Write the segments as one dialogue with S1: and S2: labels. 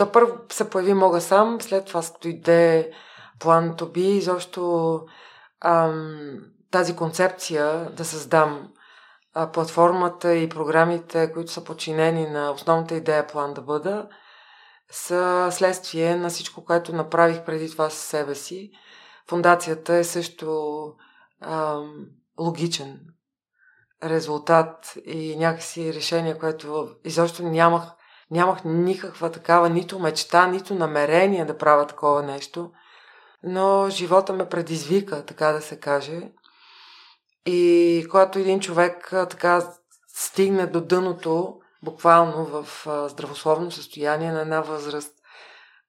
S1: то първо се появи мога сам, след това дойде план to be, изобщо ам, тази концепция да създам а, платформата и програмите, които са подчинени на основната идея план да бъда, са следствие на всичко, което направих преди това със себе си. Фундацията е също ам, логичен резултат и някакси решение, което изобщо нямах, нямах никаква такава нито мечта, нито намерение да правя такова нещо. Но живота ме предизвика, така да се каже. И когато един човек така стигне до дъното, буквално в здравословно състояние на една възраст,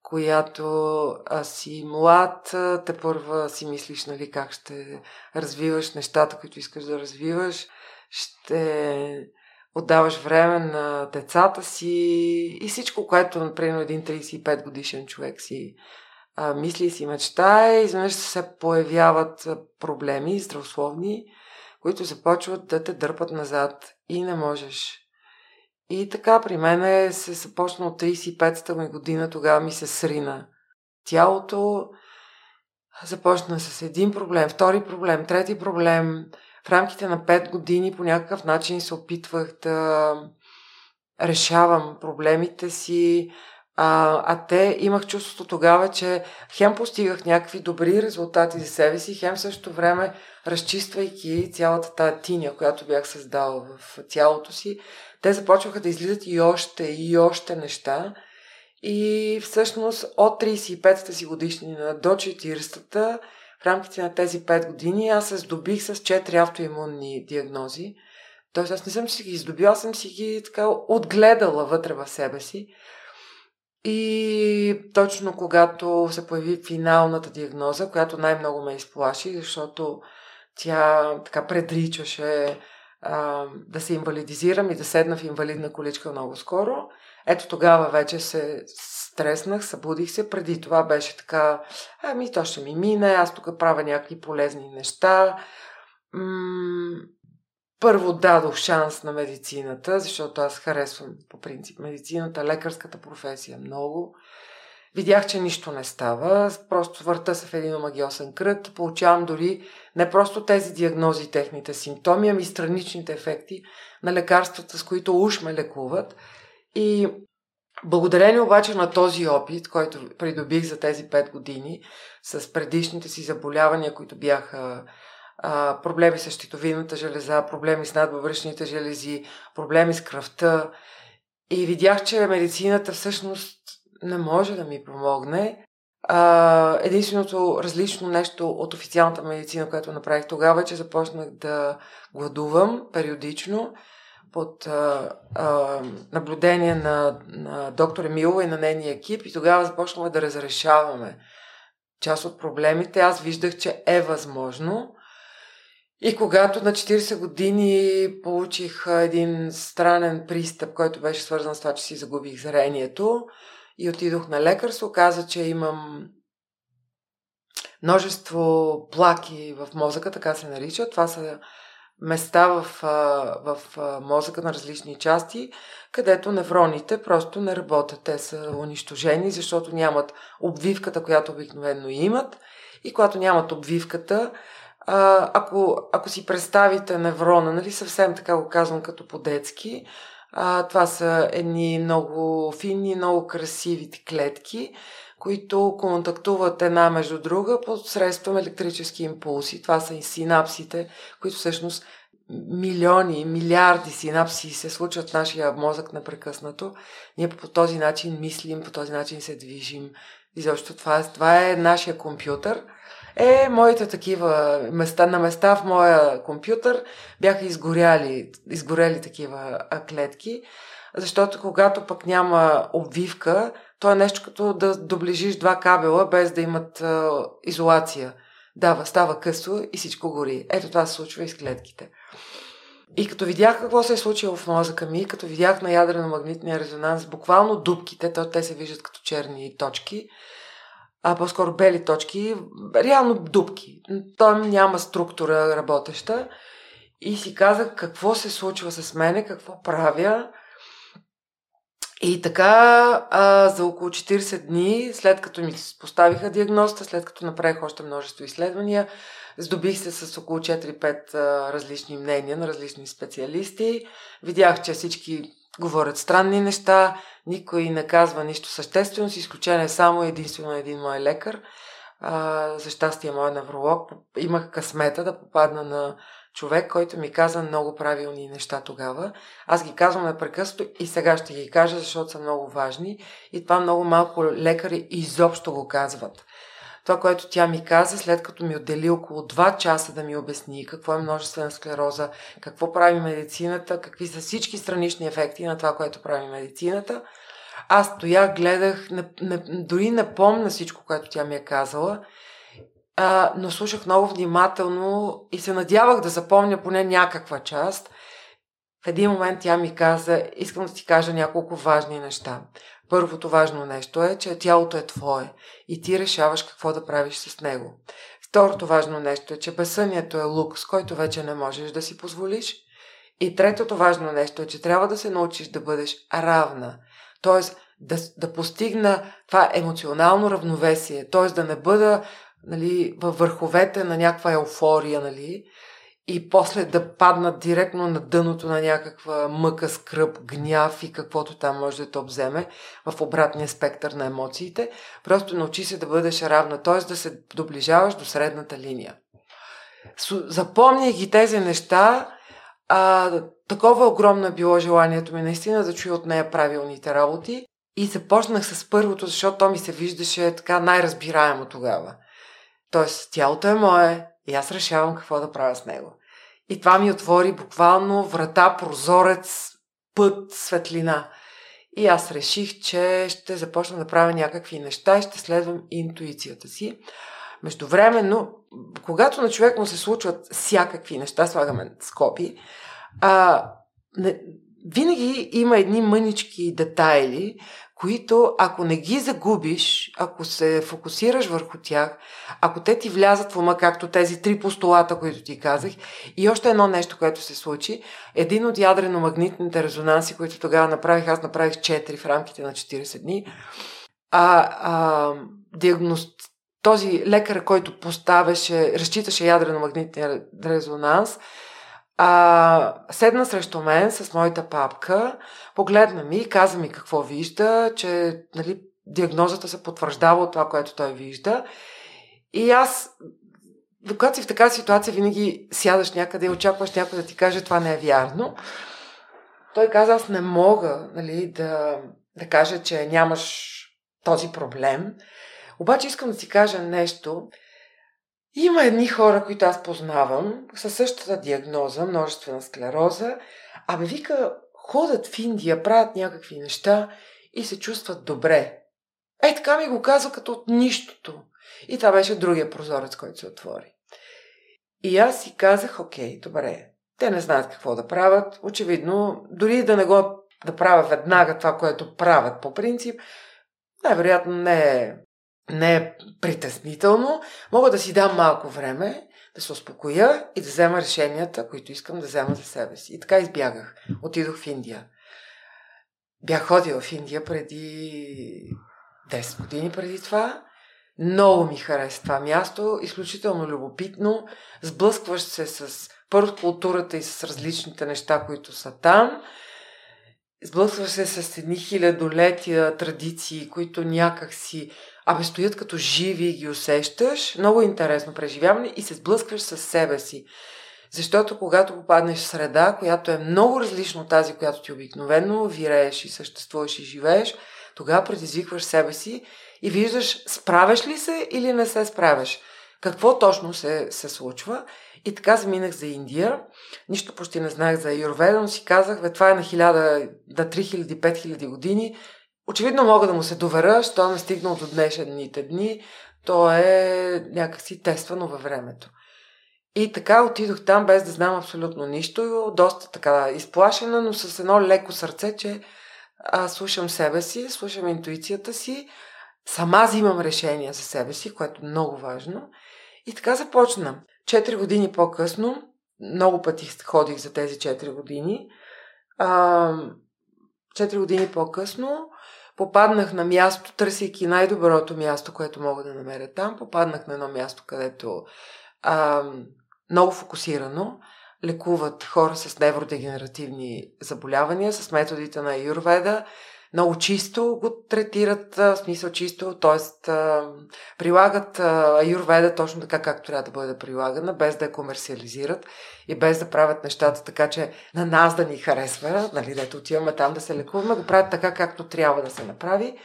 S1: която а си млад, те първа си мислиш, нали, как ще развиваш нещата, които искаш да развиваш, ще отдаваш време на децата си и всичко, което, например, един 35 годишен човек си а, мисли и си мечтае, изведнъж се появяват проблеми здравословни, които започват да те дърпат назад и не можеш. И така при мен се започна от 35-та ми година, тогава ми се срина тялото. Започна с един проблем, втори проблем, трети проблем. В рамките на 5 години по някакъв начин се опитвах да решавам проблемите си, а, а те имах чувството тогава, че хем постигах някакви добри резултати за себе си, хем също време разчиствайки цялата тая тиня, която бях създала в тялото си, те започваха да излизат и още, и още неща. И всъщност от 35-та си годишнина до 40-та, в рамките на тези 5 години, аз се здобих с 4 автоимунни диагнози. Тоест аз не съм си ги издобила, съм си ги така отгледала вътре в себе си. И точно когато се появи финалната диагноза, която най-много ме изплаши, защото тя така предричаше а, да се инвалидизирам и да седна в инвалидна количка много скоро. Ето тогава вече се стреснах, събудих се. Преди това беше така, ами то ще ми мине, аз тук правя някакви полезни неща. М- първо дадох шанс на медицината, защото аз харесвам по принцип медицината, лекарската професия много. Видях, че нищо не става, просто върта се в един омагиосен кръг, получавам дори не просто тези диагнози, техните симптоми, ами страничните ефекти на лекарствата, с които уж ме лекуват. И благодарение обаче на този опит, който придобих за тези 5 години, с предишните си заболявания, които бяха а, проблеми с щитовидната железа, проблеми с надбъбръчните желези, проблеми с кръвта, и видях, че медицината всъщност не може да ми помогне. А, единственото различно нещо от официалната медицина, което направих тогава, е, че започнах да гладувам периодично под а, а, наблюдение на, на доктор Емилова и на нейния екип и тогава започнахме да разрешаваме част от проблемите. Аз виждах, че е възможно. И когато на 40 години получих един странен пристъп, който беше свързан с това, че си загубих зрението, и отидох на лекар, се оказа, че имам множество плаки в мозъка, така се нарича. Това са места в, в мозъка на различни части, където невроните просто не работят. Те са унищожени, защото нямат обвивката, която обикновено имат. И когато нямат обвивката, ако, ако си представите неврона, нали, съвсем така го казвам като по-детски, това са едни много финни, много красиви клетки, които контактуват една между друга посредством електрически импулси. Това са и синапсите, които всъщност милиони, милиарди синапси се случват в нашия мозък непрекъснато. Ние по този начин мислим, по този начин се движим. И защо това, това е нашия компютър – е, моите такива места, на места в моя компютър бяха изгоряли, изгорели такива клетки, защото когато пък няма обвивка, то е нещо като да доближиш два кабела без да имат а, изолация. Дава, става късо и всичко гори. Ето това се случва и с клетките. И като видях какво се е случило в мозъка ми, като видях на ядрено-магнитния резонанс, буквално дубките, то те се виждат като черни точки, а по-скоро бели точки, реално дупки. Там няма структура работеща. И си казах какво се случва с мене, какво правя. И така, а, за около 40 дни, след като ми поставиха диагнозата, след като направих още множество изследвания, здобих се с около 4-5 различни мнения на различни специалисти. Видях, че всички говорят странни неща, никой не казва нищо съществено, с изключение само единствено един мой лекар. А, за щастие, мой невролог. Имах късмета да попадна на човек, който ми каза много правилни неща тогава. Аз ги казвам непрекъснато и сега ще ги кажа, защото са много важни. И това много малко лекари изобщо го казват. Това, което тя ми каза, след като ми отдели около 2 часа да ми обясни какво е множествена склероза, какво прави медицината, какви са всички странични ефекти на това, което прави медицината, аз стоях, гледах, не, не, дори не помня всичко, което тя ми е казала, а, но слушах много внимателно и се надявах да запомня поне някаква част. В един момент тя ми каза, искам да ти кажа няколко важни неща. Първото важно нещо е, че тялото е твое и ти решаваш какво да правиш с него. Второто важно нещо е, че безсънието е лукс, който вече не можеш да си позволиш. И третото важно нещо е, че трябва да се научиш да бъдеш равна. Т.е. да, да постигна това емоционално равновесие. Т.е. да не бъда нали, във върховете на някаква еуфория, нали, и после да паднат директно на дъното на някаква мъка, скръп, гняв и каквото там може да те обземе в обратния спектър на емоциите. Просто научи се да бъдеш равна, т.е. да се доближаваш до средната линия. Запомняй ги тези неща, а, такова огромно е било желанието ми наистина да чуя от нея правилните работи и започнах с първото, защото то ми се виждаше така най-разбираемо тогава. Тоест, тялото е мое и аз решавам какво да правя с него. И това ми отвори буквално врата, прозорец, път, светлина. И аз реших, че ще започна да правя някакви неща и ще следвам интуицията си. Междувременно, когато на човек му се случват всякакви неща, слагаме скопи, а, не, винаги има едни мънички детайли, които ако не ги загубиш, ако се фокусираш върху тях, ако те ти влязат в ума, както тези три постулата, които ти казах, и още едно нещо, което се случи, един от ядрено-магнитните резонанси, които тогава направих, аз направих 4 в рамките на 40 дни, а, а, диагност, този лекар, който поставяше, разчиташе ядрено-магнитния резонанс, а, седна срещу мен с моята папка, погледна ми, каза ми какво вижда, че нали, диагнозата се потвърждава от това, което той вижда. И аз, докато си в такава ситуация, винаги сядаш някъде и очакваш някой да ти каже това не е вярно. Той каза, аз не мога нали, да, да кажа, че нямаш този проблем. Обаче искам да ти кажа нещо. Има едни хора, които аз познавам, със същата диагноза, множествена склероза, абе вика, ходят в Индия, правят някакви неща и се чувстват добре. Е, така ми го каза като от нищото. И това беше другия прозорец, който се отвори. И аз си казах, окей, добре, те не знаят какво да правят. Очевидно, дори да не го да правя веднага това, което правят по принцип, най-вероятно не е не е притеснително, мога да си дам малко време, да се успокоя и да взема решенията, които искам да взема за себе си. И така избягах. Отидох в Индия. Бях ходила в Индия преди 10 години преди това. Много ми хареса това място, изключително любопитно. Сблъскваш се с първо културата и с различните неща, които са там. Сблъскваш се с едни хилядолетия традиции, които някак си абе стоят като живи и ги усещаш. Много интересно преживяване и се сблъскваш с себе си. Защото когато попаднеш в среда, която е много различна от тази, която ти обикновено вирееш и съществуваш и живееш, тогава предизвикваш себе си и виждаш справяш ли се или не се справяш. Какво точно се, се случва? И така заминах за Индия. Нищо почти не знаех за Юрведа, но си казах, бе, това е на 1000, на 3000-5000 години. Очевидно мога да му се доверя, що не стигнал до днешните дни. То е някакси тествано във времето. И така отидох там без да знам абсолютно нищо, доста така изплашена, но с едно леко сърце, че аз слушам себе си, слушам интуицията си, сама взимам решения за себе си, което е много важно. И така започна. Четири години по-късно, много пъти ходих за тези четири години, а, 4 години по-късно попаднах на място, търсейки най-доброто място, което мога да намеря там. Попаднах на едно място, където а, много фокусирано лекуват хора с невродегенеративни заболявания с методите на Юрведа. Много чисто го третират, в смисъл чисто, т.е. прилагат Юрведа точно така, както трябва да бъде прилагана, без да я комерциализират и без да правят нещата така, че на нас да ни харесва, нали, дето отиваме там да се лекуваме, го правят така, както трябва да се направи.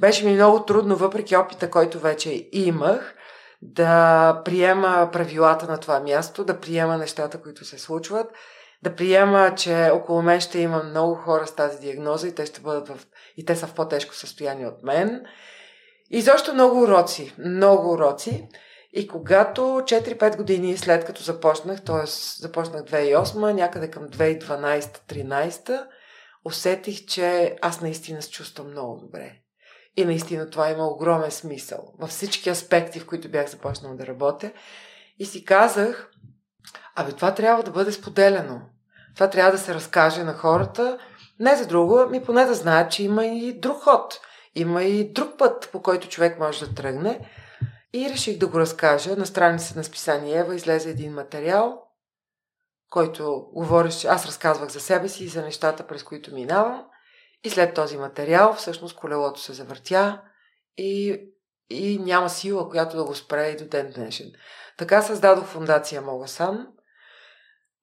S1: Беше ми много трудно, въпреки опита, който вече имах, да приема правилата на това място, да приема нещата, които се случват, да приема, че около мен ще има много хора с тази диагноза и те ще бъдат в... и те са в по-тежко състояние от мен. И защо много уроци, много уроци. И когато 4-5 години след като започнах, т.е. започнах 2008, някъде към 2012-13, усетих, че аз наистина се чувствам много добре. И наистина това има огромен смисъл във всички аспекти, в които бях започнала да работя. И си казах, абе това трябва да бъде споделено. Това трябва да се разкаже на хората. Не за друго, ми поне да знаят, че има и друг ход. Има и друг път, по който човек може да тръгне. И реших да го разкажа. На страница на списание Ева излезе един материал, който говореше, аз разказвах за себе си и за нещата, през които минавам. И след този материал, всъщност, колелото се завъртя и, и няма сила, която да го спре и до ден днешен. Така създадох фундация Мога сам.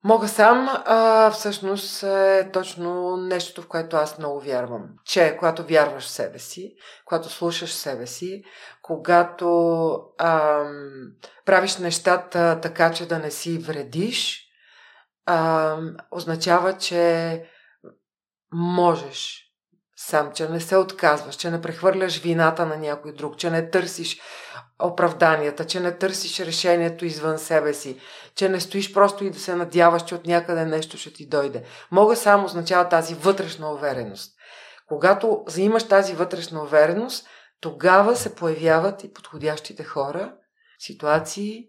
S1: Мога сам, а, всъщност е точно нещо, в което аз много вярвам. Че когато вярваш в себе си, когато слушаш себе си, когато ам, правиш нещата така, че да не си вредиш, ам, означава, че можеш сам, че не се отказваш, че не прехвърляш вината на някой друг, че не търсиш оправданията, че не търсиш решението извън себе си, че не стоиш просто и да се надяваш, че от някъде нещо ще ти дойде. Мога само означава тази вътрешна увереност. Когато заимаш тази вътрешна увереност, тогава се появяват и подходящите хора, ситуации,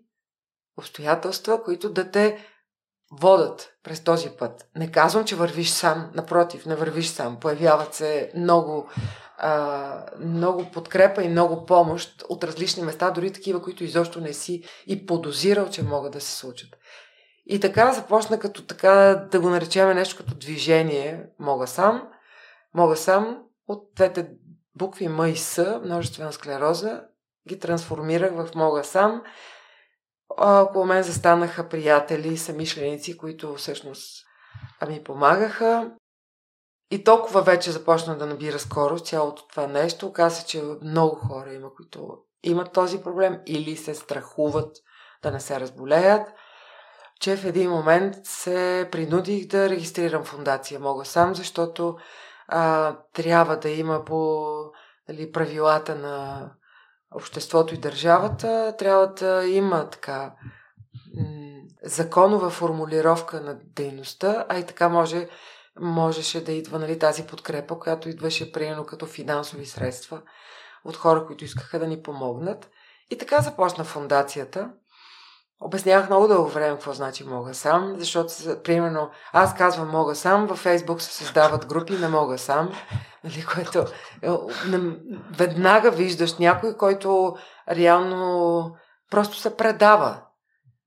S1: обстоятелства, които да те водат през този път. Не казвам, че вървиш сам, напротив, не вървиш сам. Появяват се много, а, много подкрепа и много помощ от различни места, дори такива, които изобщо не си и подозирал, че могат да се случат. И така започна като така да го наречем нещо като движение. Мога сам. Мога сам от двете букви М и С, множествена склероза, ги трансформирах в Мога сам около мен застанаха приятели, самишленици, които всъщност ми помагаха. И толкова вече започна да набира скорост цялото това нещо. Оказа че много хора има, които имат този проблем или се страхуват да не се разболеят, че в един момент се принудих да регистрирам фундация Мога сам, защото а, трябва да има по дали, правилата на обществото и държавата, трябва да има така законова формулировка на дейността, а и така може, можеше да идва нали, тази подкрепа, която идваше приемно като финансови средства от хора, които искаха да ни помогнат. И така започна фундацията. Обяснявах много дълго време какво значи мога сам, защото, примерно, аз казвам мога сам, във Фейсбук се създават групи не мога сам, нали, което е, веднага виждаш някой, който реално просто се предава.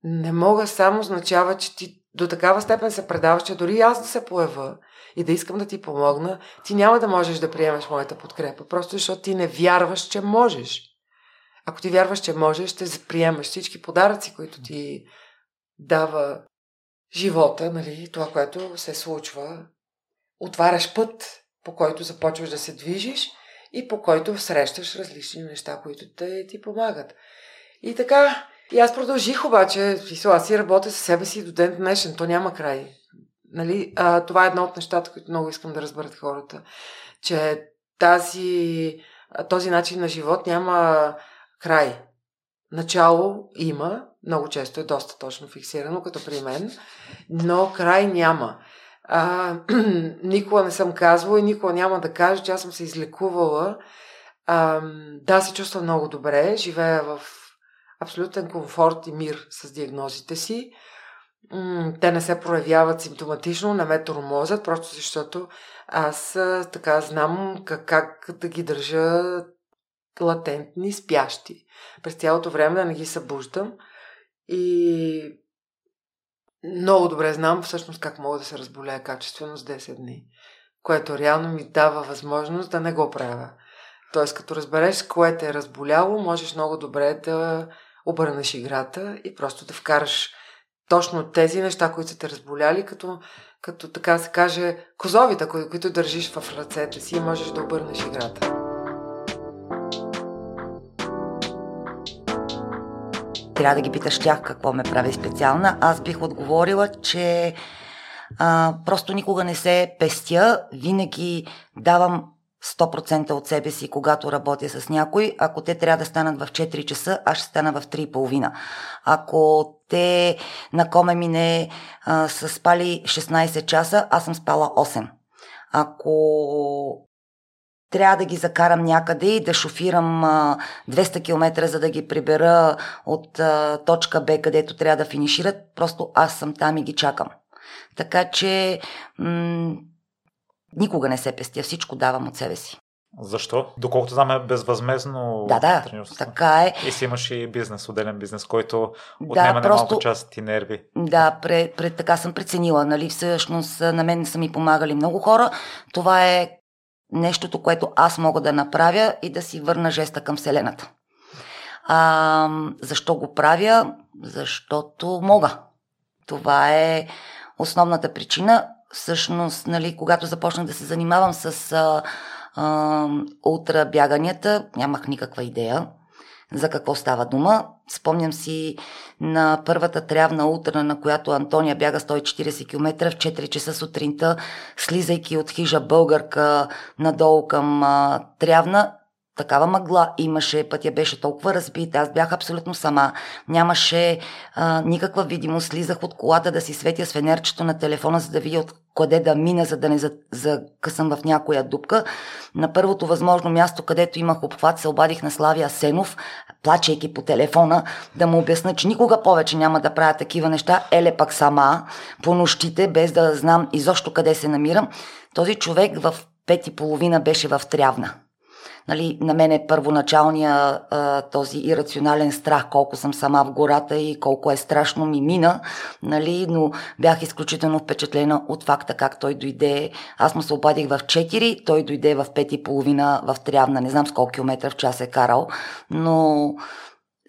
S1: Не мога само означава, че ти до такава степен се предаваш, че дори аз да се поява и да искам да ти помогна, ти няма да можеш да приемеш моята подкрепа, просто защото ти не вярваш, че можеш. Ако ти вярваш, че можеш, ще приемаш всички подаръци, които ти дава живота, нали, това, което се случва. Отваряш път, по който започваш да се движиш и по който срещаш различни неща, които те ти помагат. И така, и аз продължих обаче, аз си работя със себе си до ден днешен, то няма край. Нали? А, това е едно от нещата, които много искам да разберат хората, че тази, този начин на живот няма край. Начало има, много често е доста точно фиксирано, като при мен, но край няма. А, никога не съм казвала и никога няма да кажа, че аз съм се излекувала. А, да, се чувствам много добре, живея в абсолютен комфорт и мир с диагнозите си, те не се проявяват симптоматично, не ме тормозят, просто защото аз така знам как, как да ги държа латентни, спящи. През цялото време да не ги събуждам. И много добре знам всъщност как мога да се разболея качествено с 10 дни, което реално ми дава възможност да не го правя. Тоест, като разбереш кое те е разболяло, можеш много добре да обърнеш играта и просто да вкараш точно тези неща, които са те разболяли, като, като така се каже, козовите, които държиш в ръцете си и можеш да обърнеш играта.
S2: Трябва да ги питаш тях какво ме прави специална. Аз бих отговорила, че а, просто никога не се пестя, винаги давам 100% от себе си, когато работя с някой. Ако те трябва да станат в 4 часа, аз ще стана в 3,5. Ако те на коме ми а, са спали 16 часа, аз съм спала 8. Ако трябва да ги закарам някъде и да шофирам а, 200 км, за да ги прибера от точка Б, където трябва да финишират, просто аз съм там и ги чакам. Така че м- никога не се пестя, всичко давам от себе си.
S3: Защо? Доколкото знам е безвъзмезно
S2: Да, да, така е.
S3: И си имаш и бизнес, отделен бизнес, който отнема да, просто, малко част ти нерви.
S2: Да, пред, пред, така съм преценила. Нали? Всъщност на мен са ми помагали много хора. Това е нещото, което аз мога да направя и да си върна жеста към Вселената. А, защо го правя? Защото мога. Това е основната причина. Всъщност, нали, когато започнах да се занимавам с а, а, ултрабяганията, нямах никаква идея за какво става дума. Спомням си на първата трявна утра, на която Антония бяга 140 км в 4 часа сутринта, слизайки от хижа българка надолу към а, трявна, такава мъгла имаше, пътя беше толкова разбит, аз бях абсолютно сама, нямаше а, никаква видимост, слизах от колата да си светя с фенерчето на телефона, за да видя от къде да мина, за да не закъсам в някоя дупка. На първото възможно място, където имах обхват, се обадих на Славия Сенов, плачейки по телефона, да му обясна, че никога повече няма да правя такива неща, еле пак сама, по нощите, без да знам изобщо къде се намирам. Този човек в пет и половина беше в Трявна нали, на мен е първоначалния а, този ирационален страх, колко съм сама в гората и колко е страшно ми мина, нали, но бях изключително впечатлена от факта как той дойде. Аз му се обадих в 4, той дойде в 5 и половина в Трявна, не знам с колко километра в час е карал, но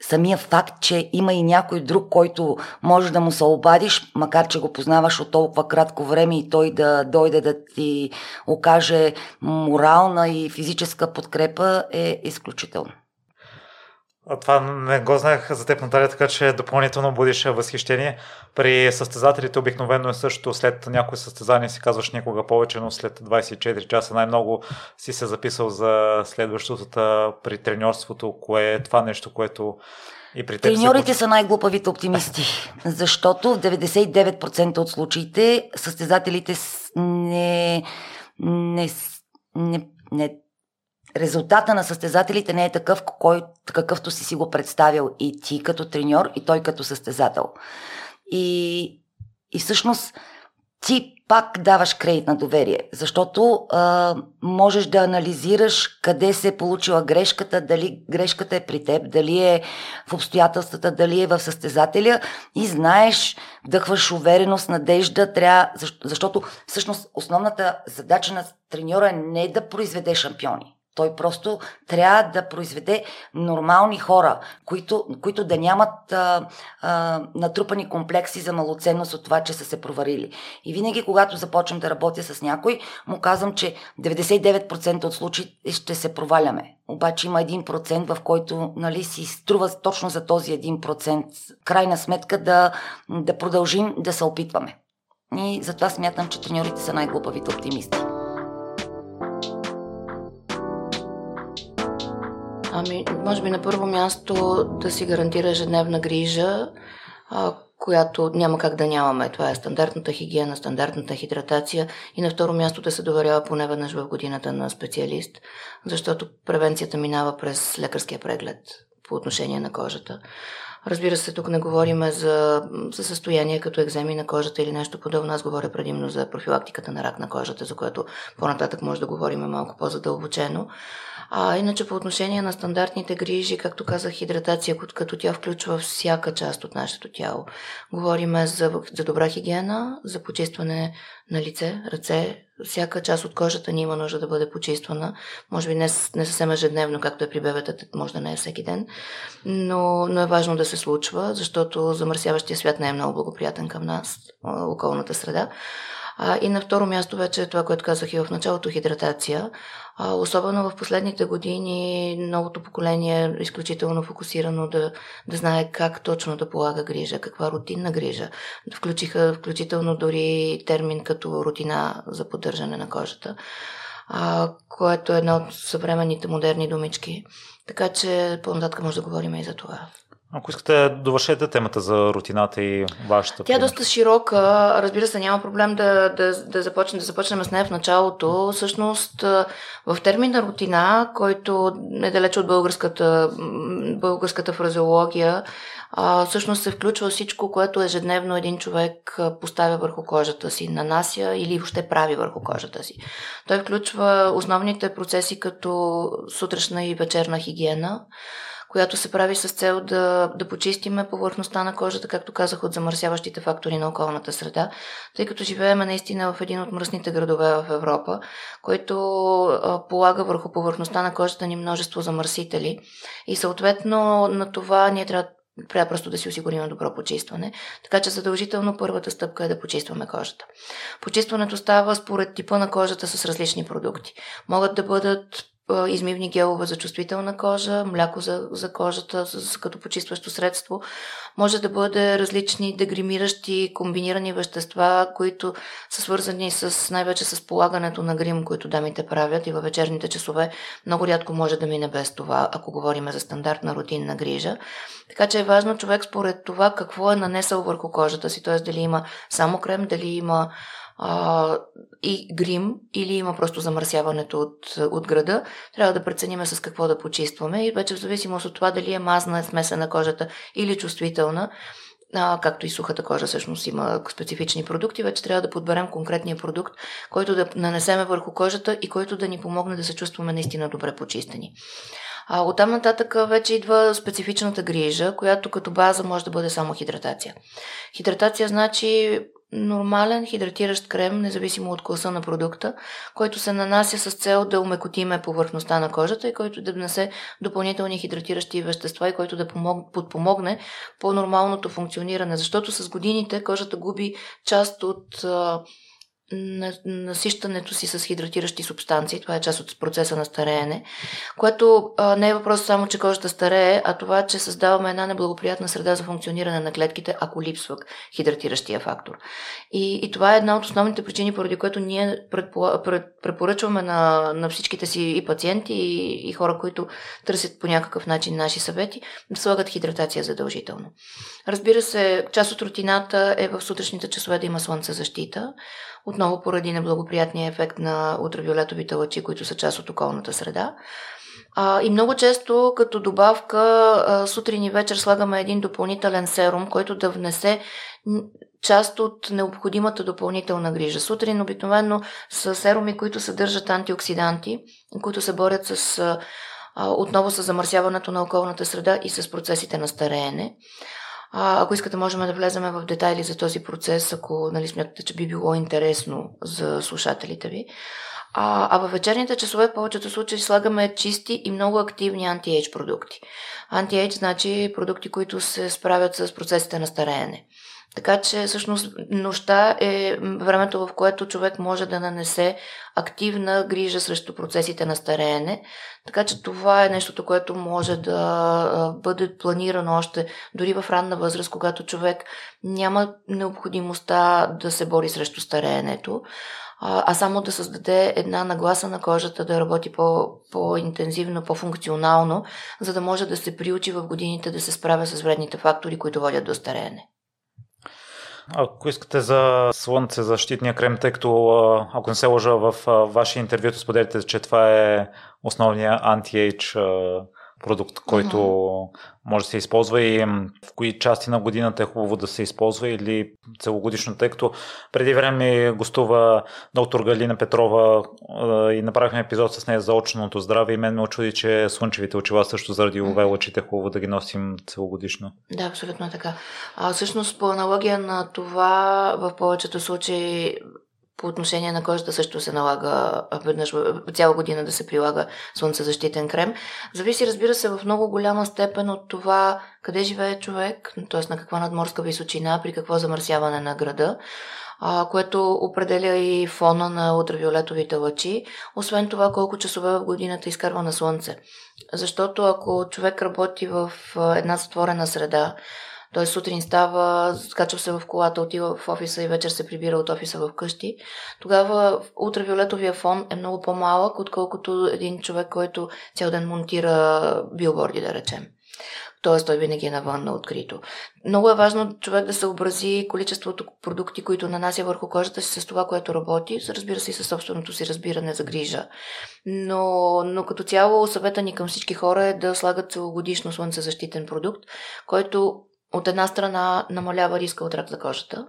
S2: самия факт, че има и някой друг, който може да му се обадиш, макар че го познаваш от толкова кратко време и той да дойде да ти окаже морална и физическа подкрепа е изключително.
S3: Това не го знаех за теб, Наталия, така че допълнително будиш възхищение. При състезателите обикновено е също след някои състезания си казваш никога повече, но след 24 часа най-много си се записал за следващото при треньорството, кое е това нещо, което и при
S2: Треньорите се... са най-глупавите оптимисти, защото в 99% от случаите състезателите не, не, не, не резултата на състезателите не е такъв, кой, какъвто си си го представил. И ти като треньор, и той като състезател. И, и всъщност ти пак даваш кредит на доверие, защото а, можеш да анализираш къде се е получила грешката, дали грешката е при теб, дали е в обстоятелствата, дали е в състезателя. И знаеш, вдъхваш увереност, надежда, трябва, защото всъщност основната задача на треньора е не да произведе шампиони, той просто трябва да произведе нормални хора, които, които да нямат а, а, натрупани комплекси за малоценност от това, че са се проварили. И винаги, когато започвам да работя с някой, му казвам, че 99% от случаи ще се проваляме. Обаче има 1%, в който нали, си струва точно за този 1%. Крайна сметка да, да продължим да се опитваме. И затова смятам, че треньорите са най-глупавите оптимисти.
S4: Ами, може би на първо място да си гарантира ежедневна грижа, а, която няма как да нямаме. Това е стандартната хигиена, стандартната хидратация и на второ място да се доверява поне веднъж в годината на специалист, защото превенцията минава през лекарския преглед по отношение на кожата. Разбира се, тук не говорим за, за състояние като екземи на кожата или нещо подобно. Аз говоря предимно за профилактиката на рак на кожата, за което по-нататък може да говорим малко по-задълбочено. А иначе по отношение на стандартните грижи, както казах, хидратация, като тя включва всяка част от нашето тяло. Говориме за, за добра хигиена, за почистване на лице, ръце, всяка част от кожата ни има нужда да бъде почиствана. Може би не, не съвсем ежедневно, както е при бебетата, може да не е всеки ден, но, но е важно да се случва, защото замърсяващия свят не е много благоприятен към нас, околната среда. А, и на второ място вече това, което казах и в началото, хидратация. А, особено в последните години новото поколение е изключително фокусирано да, да знае как точно да полага грижа, каква рутинна грижа. Включиха включително дори термин като рутина за поддържане на кожата, а, което е една от съвременните модерни думички. Така че по-нататък може да говорим и за това.
S3: Ако искате, довършете темата за рутината и вашата.
S4: Тя е доста широка. Разбира се, няма проблем да, да, да, започнем, да започнем с нея в началото. Всъщност, в термина рутина, който е далеч от българската, българската фразеология, всъщност се включва всичко, което ежедневно един човек поставя върху кожата си, нанася или въобще прави върху кожата си. Той включва основните процеси като сутрешна и вечерна хигиена, която се прави с цел да, да почистиме повърхността на кожата, както казах, от замърсяващите фактори на околната среда, тъй като живееме наистина в един от мръсните градове в Европа, който полага върху повърхността на кожата ни множество замърсители и съответно на това ние трябва трябва просто да си осигурим добро почистване. Така че задължително първата стъпка е да почистваме кожата. Почистването става според типа на кожата с различни продукти. Могат да бъдат измивни гелове за чувствителна кожа, мляко за, за кожата за, като почистващо средство. Може да бъде различни дегримиращи комбинирани вещества, които са свързани с най-вече с полагането на грим, които дамите правят и във вечерните часове. Много рядко може да мине без това, ако говорим за стандартна рутинна грижа. Така че е важно човек според това какво е нанесъл върху кожата си, т.е. дали има само крем, дали има а, и грим или има просто замърсяването от, от града, трябва да прецениме с какво да почистваме и вече в зависимост от това дали е мазна, смесена кожата или чувствителна, а, както и сухата кожа всъщност има специфични продукти, вече трябва да подберем конкретния продукт, който да нанесеме върху кожата и който да ни помогне да се чувстваме наистина добре почистени. А оттам нататък вече идва специфичната грижа, която като база може да бъде само хидратация. Хидратация значи нормален хидратиращ крем, независимо от класа на продукта, който се нанася с цел да умекотиме повърхността на кожата и който да внесе допълнителни хидратиращи вещества и който да подпомогне по нормалното функциониране. Защото с годините кожата губи част от насищането си с хидратиращи субстанции. Това е част от процеса на стареене, което а, не е въпрос само, че кожата старее, а това, че създаваме една неблагоприятна среда за функциониране на клетките, ако липсва хидратиращия фактор. И, и това е една от основните причини, поради което ние препоръчваме на, на всичките си и пациенти, и, и хора, които търсят по някакъв начин наши съвети, да слагат хидратация задължително. Разбира се, част от рутината е в сутрешните часове да има слънцезащита отново поради неблагоприятния ефект на ултравиолетовите лъчи, които са част от околната среда. А, и много често като добавка а, сутрин и вечер слагаме един допълнителен серум, който да внесе част от необходимата допълнителна грижа. Сутрин обикновено са серуми, които съдържат антиоксиданти, които се борят с а, отново с замърсяването на околната среда и с процесите на стареене. А, ако искате, можем да влезем в детайли за този процес, ако нали, смятате, че би било интересно за слушателите ви. А, а във вечерните часове в повечето случаи слагаме чисти и много активни анти-ейдж продукти. Анти-ейдж значи продукти, които се справят с процесите на стареене. Така че всъщност нощта е времето, в което човек може да нанесе активна грижа срещу процесите на стареене. Така че това е нещото, което може да бъде планирано още дори в ранна възраст, когато човек няма необходимостта да се бори срещу стареенето а само да създаде една нагласа на кожата да работи по, по-интензивно, по-функционално, за да може да се приучи в годините да се справя с вредните фактори, които водят до стареене.
S3: Ако искате за слънце защитния крем, тъй като ако не се лъжа в вашия интервюто споделите, че това е основния анти-ейдж продукт, който mm-hmm. може да се използва и в кои части на годината е хубаво да се използва или целогодишно, тъй като преди време гостува доктор Галина Петрова и направихме епизод с нея за очното здраве и мен ме очуди, че слънчевите очила също заради лъчите е хубаво да ги носим целогодишно.
S4: Да, абсолютно така. А, всъщност по аналогия на това в повечето случаи по отношение на кожата също се налага веднъж цяла година да се прилага слънцезащитен крем. Зависи, разбира се, в много голяма степен от това къде живее човек, т.е. на каква надморска височина, при какво замърсяване на града, което определя и фона на ултравиолетовите лъчи. Освен това, колко часове в годината изкарва на слънце. Защото ако човек работи в една затворена среда, той сутрин става, скачва се в колата, отива в офиса и вечер се прибира от офиса в къщи. Тогава ултравиолетовия фон е много по-малък, отколкото един човек, който цял ден монтира билборди, да речем. Т.е. той винаги е навън на открито. Много е важно човек да съобрази количеството продукти, които нанася върху кожата си с това, което работи, разбира се и със собственото си разбиране за грижа. Но, но като цяло съвета ни към всички хора е да слагат целогодишно слънцезащитен продукт, който от една страна намалява риска от рак за кожата,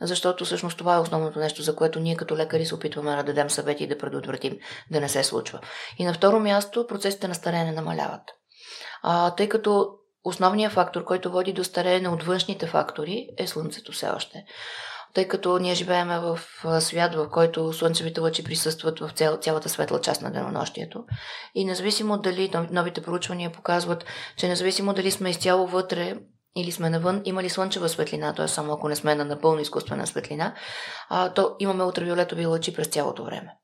S4: защото всъщност това е основното нещо, за което ние като лекари се опитваме да дадем съвети и да предотвратим да не се случва. И на второ място процесите на стареене намаляват. А, тъй като основният фактор, който води до стареене от външните фактори е слънцето все още. Тъй като ние живееме в свят, в който слънчевите лъчи присъстват в цял, цялата светла част на денонощието. И независимо дали новите проучвания показват, че независимо дали сме изцяло вътре или сме навън, има ли слънчева светлина, т.е. само ако не сме на напълно изкуствена светлина, а, то имаме ултравиолетови лъчи през цялото време.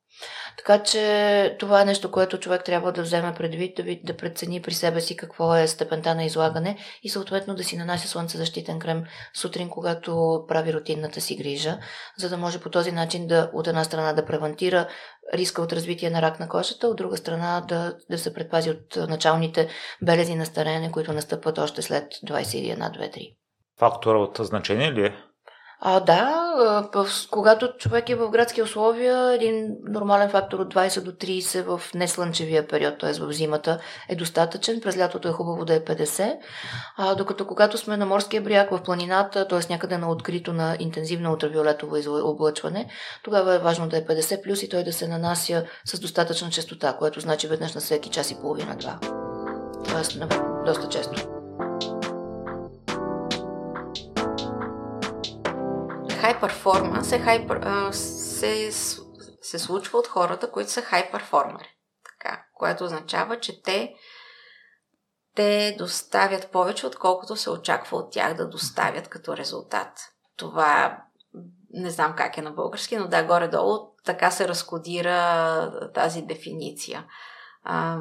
S4: Така че това е нещо, което човек трябва да вземе предвид, да, да прецени при себе си какво е степента на излагане и съответно да си нанася слънцезащитен крем сутрин, когато прави рутинната си грижа, за да може по този начин да от една страна да превентира риска от развитие на рак на кожата, от друга страна да, да се предпази от началните белези на стареене, които настъпват още след 21-2-3.
S3: Фактора от значение ли е?
S4: А, да, когато човек е в градски условия, един нормален фактор от 20 до 30 в неслънчевия период, т.е. в зимата, е достатъчен. През лятото е хубаво да е 50. А, докато когато сме на морския бряг, в планината, т.е. някъде на открито на интензивно ултравиолетово облъчване, тогава е важно да е 50 плюс и той да се нанася с достатъчна частота, което значи веднъж на всеки час и половина-два. Тоест, доста често.
S5: Хай перформанс е хай, се, се случва от хората, които са хай перформери. Така, което означава, че те те доставят повече, отколкото се очаква от тях да доставят като резултат. Това не знам как е на български, но да, горе-долу така се разкодира тази дефиниция. А,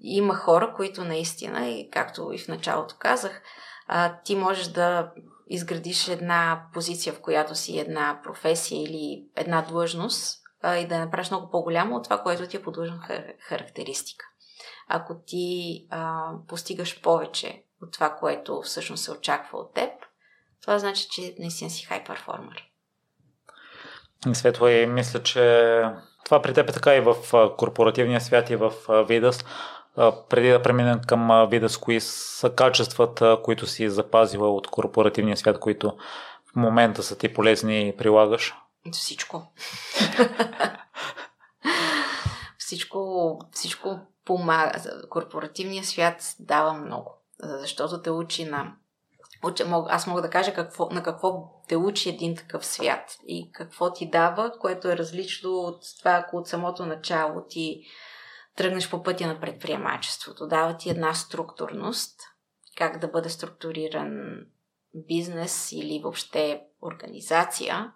S5: има хора, които наистина, и както и в началото казах, а, ти можеш да изградиш една позиция, в която си една професия или една длъжност а, и да я направиш много по-голямо от това, което ти е подложена хар- характеристика. Ако ти а, постигаш повече от това, което всъщност се очаква от теб, това значи, че наистина си хай перформер.
S3: Светло и мисля, че това при теб е така и в корпоративния свят и в Видас преди да преминем към вида с кои са качествата, които си запазила от корпоративния свят, които в момента са ти полезни и прилагаш?
S5: Всичко. всичко, всичко помага. Корпоративният свят дава много, защото те учи на аз мога да кажа какво, на какво те учи един такъв свят и какво ти дава, което е различно от това, ако от самото начало ти тръгнеш по пътя на предприемачеството. Дава ти една структурност, как да бъде структуриран бизнес или въобще организация.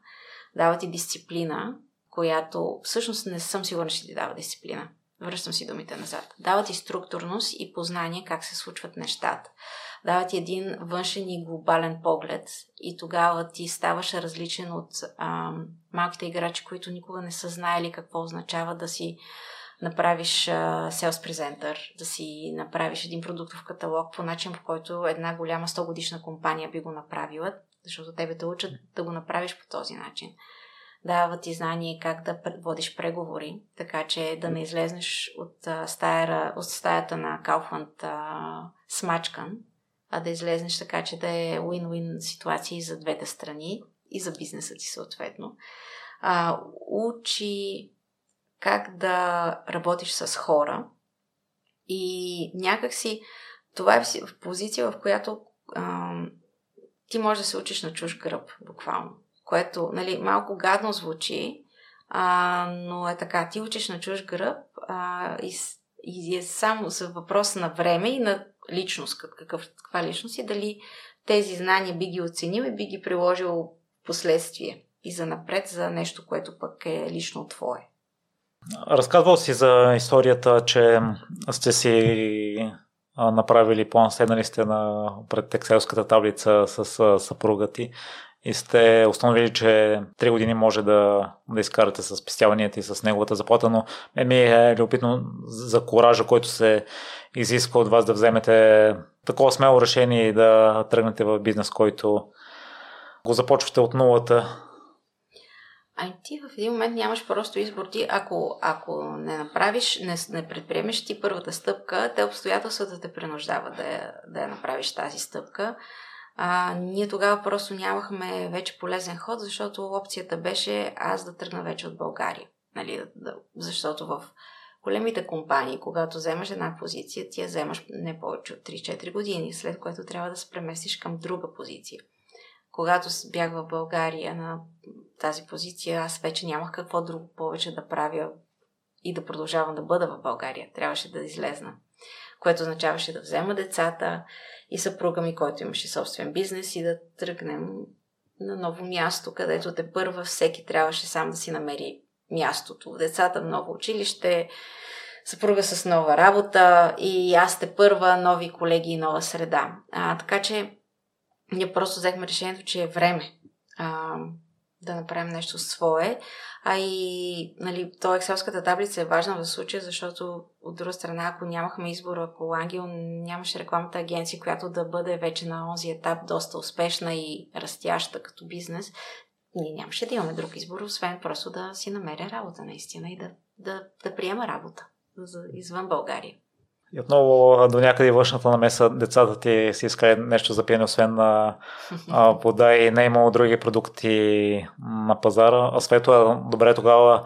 S5: Дава ти дисциплина, която всъщност не съм сигурна, че ти дава дисциплина. Връщам си думите назад. Дава ти структурност и познание как се случват нещата. Дава ти един външен и глобален поглед и тогава ти ставаш различен от а, малките играчи, които никога не са знаели какво означава да си направиш sales presenter, да си направиш един продуктов каталог по начин, по който една голяма 100 годишна компания би го направила, защото тебе те учат да го направиш по този начин. дава ти знание как да водиш преговори, така че да не излезнеш от, стая, от стаята на Кауфланд а, смачкан, а да излезнеш така, че да е win-win ситуации за двете страни и за бизнеса ти съответно. А, учи как да работиш с хора и някакси това е в позиция, в която а, ти можеш да се учиш на чуж гръб, буквално. Което, нали, малко гадно звучи, а, но е така. Ти учиш на чуж гръб а, и, и е само за въпрос на време и на личност, какъв, каква личност и дали тези знания би ги оценил и би ги приложил в последствие и за напред за нещо, което пък е лично твое.
S3: Разказвал си за историята, че сте си направили план, седнали сте на, пред екселската таблица с съпруга ти и сте установили, че 3 години може да, да изкарате с спестяванията и с неговата заплата, но ме ми е любопитно за коража, който се изисква от вас да вземете такова смело решение и да тръгнете в бизнес, който го започвате от нулата.
S5: Ами ти в един момент нямаш просто избор. Ти, ако, ако не направиш, не, не предприемеш ти първата стъпка, те обстоятелствата те принуждават да я, да я направиш тази стъпка. А, ние тогава просто нямахме вече полезен ход, защото опцията беше аз да тръгна вече от България. Нали, защото в големите компании, когато вземаш една позиция, ти я вземаш не повече от 3-4 години, след което трябва да се преместиш към друга позиция. Когато бях в България на тази позиция, аз вече нямах какво друго повече да правя и да продължавам да бъда в България. Трябваше да излезна. Което означаваше да взема децата и съпруга ми, който имаше собствен бизнес и да тръгнем на ново място, където те първа всеки трябваше сам да си намери мястото. Децата в ново училище, съпруга с нова работа и аз те първа нови колеги и нова среда. А, така че ние просто взехме решението, че е време а, да направим нещо свое. А и нали, то екселската таблица е важна в случая, защото от друга страна, ако нямахме избор, ако Ангел нямаше рекламата агенция, която да бъде вече на този етап доста успешна и растяща като бизнес, ние нямаше да имаме друг избор, освен просто да си намеря работа наистина и да, да, да приема работа извън България.
S3: И отново до някъде външната намеса децата ти си искали нещо за пиене, освен на вода и не е имало други продукти на пазара. А Свето, добре тогава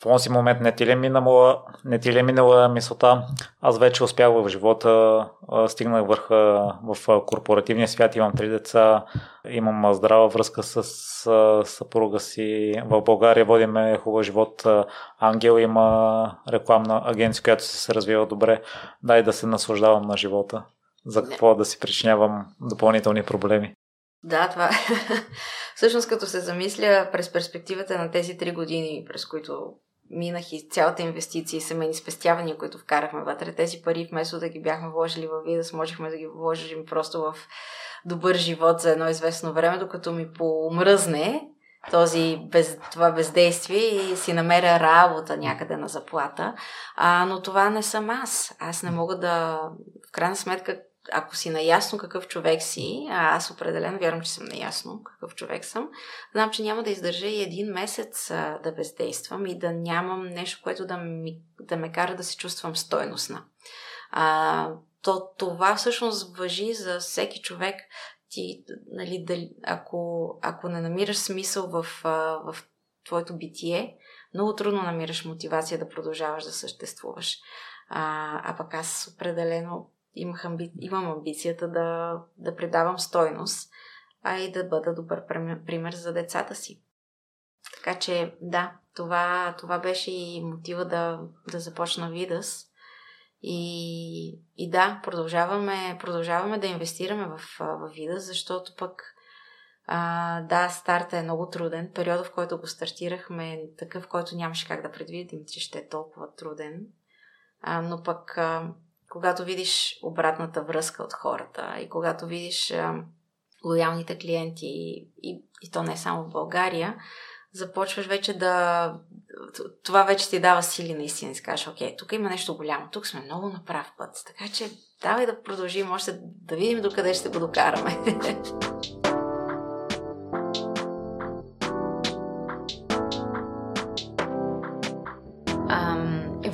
S3: в този момент не ти ли е минала, не ти ли е минала мисълта, аз вече успях в живота, стигнах върха в корпоративния свят, имам три деца, имам здрава връзка с съпруга си. В България водиме хубав живот. Ангел има рекламна агенция, която се развива добре. Дай да се наслаждавам на живота. За какво да си причинявам допълнителни проблеми.
S5: Да, това е. Всъщност, като се замисля през перспективата на тези три години, през които минах и цялата инвестиция и семейни спестявания, които вкарахме вътре. Тези пари, вместо да ги бяхме вложили в Видас, можехме да ги вложим просто в добър живот за едно известно време, докато ми помръзне този без, това бездействие и си намеря работа някъде на заплата. А, но това не съм аз. Аз не мога да... В крайна сметка, ако си наясно какъв човек си, а аз определено вярвам, че съм наясно какъв човек съм, знам, че няма да издържа и един месец а, да бездействам и да нямам нещо, което да, ми, да ме кара да се чувствам стойностна. А, то това всъщност въжи за всеки човек. Ти, нали, дали, ако, ако не намираш смисъл в, в твоето битие, много трудно намираш мотивация да продължаваш да съществуваш. А, а пък аз определено имах амби... имам амбицията да, да предавам стойност, а и да бъда добър пример за децата си. Така че, да, това, това беше и мотива да, да започна Видас. И, и да, продължаваме, продължаваме да инвестираме в, в Видас, защото пък а, да, старта е много труден. Периода, в който го стартирахме е такъв, който нямаше как да предвидим, че ще е толкова труден. А, но пък а, когато видиш обратната връзка от хората и когато видиш лоялните клиенти и, и, то не само в България, започваш вече да... Това вече ти дава сили наистина. И кажеш, окей, тук има нещо голямо, тук сме много на прав път. Така че давай да продължим още да видим докъде ще го докараме.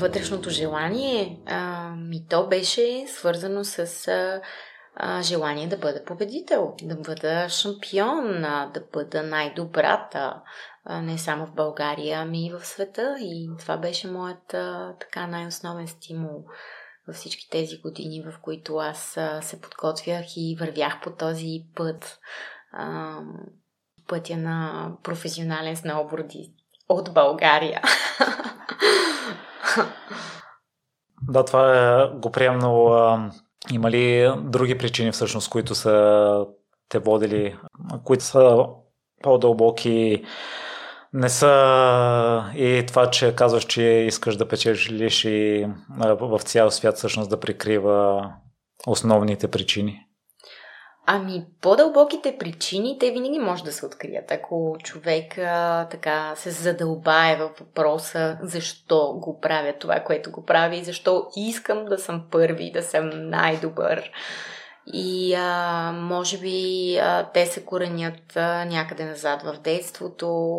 S6: вътрешното желание, ми то беше свързано с а, желание да бъда победител, да бъда шампион, да бъда най-добрата, не само в България, ами и в света. И това беше моят така най-основен стимул във всички тези години, в които аз се подготвях и вървях по този път, пътя на професионален сноубордист от България.
S3: Да, това е го приемно. Има ли други причини всъщност, които са те водили, които са по-дълбоки, не са и това, че казваш, че искаш да печелиш и в цял свят всъщност да прикрива основните причини?
S6: Ами, по-дълбоките причини, те винаги може да се открият. Ако човек а, така се задълбае във въпроса защо го правя това, което го прави и защо искам да съм първи, да съм най-добър. И а, може би а, те се коренят а, някъде назад в детството,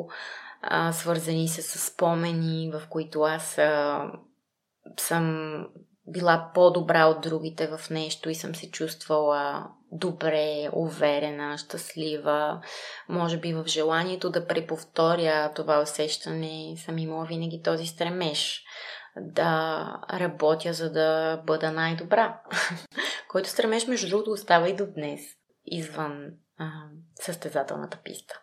S6: а, свързани се с спомени, в които аз а, съм била по-добра от другите в нещо и съм се чувствала добре, уверена, щастлива. Може би в желанието да преповторя това усещане съм имала винаги този стремеж да работя, за да бъда най-добра. Който стремеж, между другото, остава и до днес, извън а, състезателната писта.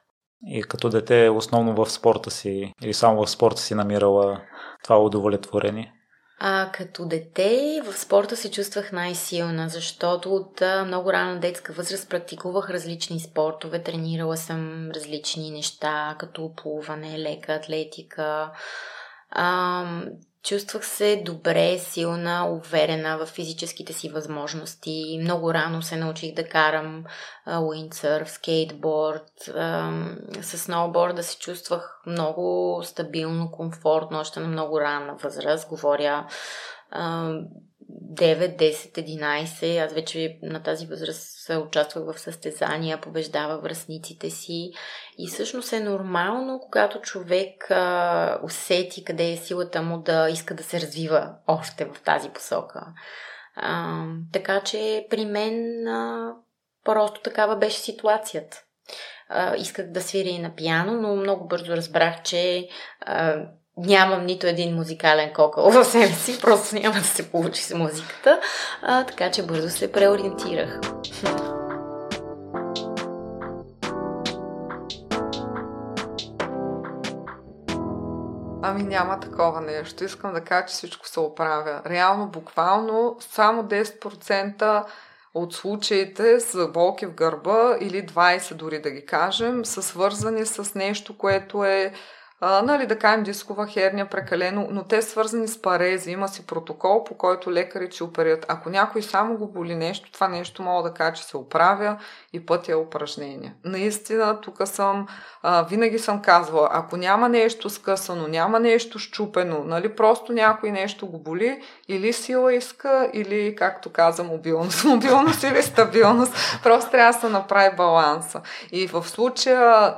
S3: И като дете, основно в спорта си или само в спорта си намирала това удовлетворение?
S6: А, като дете в спорта се чувствах най-силна, защото от много рана детска възраст практикувах различни спортове, тренирала съм различни неща, като плуване, лека атлетика. А, Чувствах се добре, силна, уверена в физическите си възможности. Много рано се научих да карам уиндсърф, скейтборд. С сноуборда се чувствах много стабилно, комфортно, още на много ранна възраст. Говоря 9, 10, 11. Аз вече на тази възраст участвах в състезания, побеждавах връзниците си. И всъщност е нормално, когато човек а, усети къде е силата му да иска да се развива още в тази посока. А, така че при мен а, просто такава беше ситуацията. А, исках да свиря и на пиано, но много бързо разбрах, че а, нямам нито един музикален кокъл в себе си, просто няма да се получи с музиката, а, така че бързо се преориентирах.
S7: Ами няма такова нещо. Искам да кажа, че всичко се оправя. Реално, буквално, само 10% от случаите с болки в гърба или 20 дори да ги кажем, са свързани с нещо, което е а, нали, да кажем дискова херния прекалено, но те свързани с парези. Има си протокол, по който лекарите ще оперират. Ако някой само го боли нещо, това нещо мога да кажа, че се оправя и пътя е упражнение. Наистина, тук съм, а, винаги съм казвала, ако няма нещо скъсано, няма нещо щупено, нали, просто някой нещо го боли, или сила иска, или, както каза, мобилност. Мобилност или стабилност. Просто трябва да се направи баланса. И в случая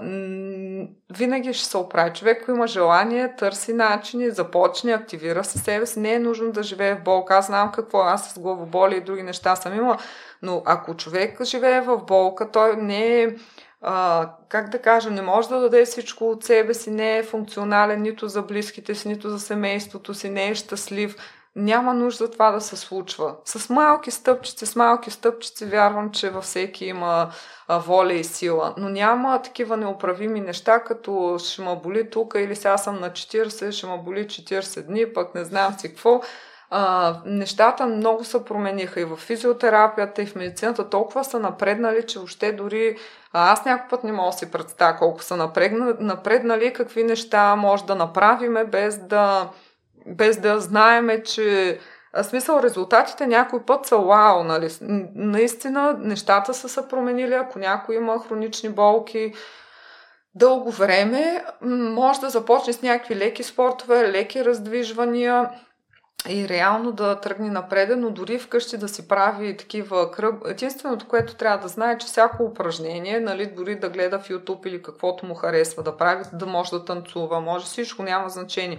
S7: винаги ще се оправи. Човек, ако има желание, търси начини, започне, активира се себе си. Не е нужно да живее в болка. Аз знам какво аз с главоболи и други неща съм имала, но ако човек живее в болка, той не е а, как да кажа, не може да даде всичко от себе си, не е функционален нито за близките си, нито за семейството си, не е щастлив. Няма нужда това да се случва. С малки стъпчици, с малки стъпчици вярвам, че във всеки има а, воля и сила. Но няма такива неуправими неща, като ще ма боли тук или сега съм на 40, ще ма боли 40 дни, пък не знам си какво. А, нещата много се промениха и в физиотерапията, и в медицината. Толкова са напреднали, че въобще дори а, аз някой път не мога да си представя колко са напреднали, какви неща може да направиме без да без да знаеме, че смисъл резултатите някой път са вау, нали? Наистина нещата са се променили, ако някой има хронични болки, дълго време може да започне с някакви леки спортове, леки раздвижвания и реално да тръгне напред, но дори вкъщи да си прави такива кръг. Единственото, което трябва да знае, е, че всяко упражнение, нали, дори да гледа в YouTube или каквото му харесва да прави, да може да танцува, може всичко, няма значение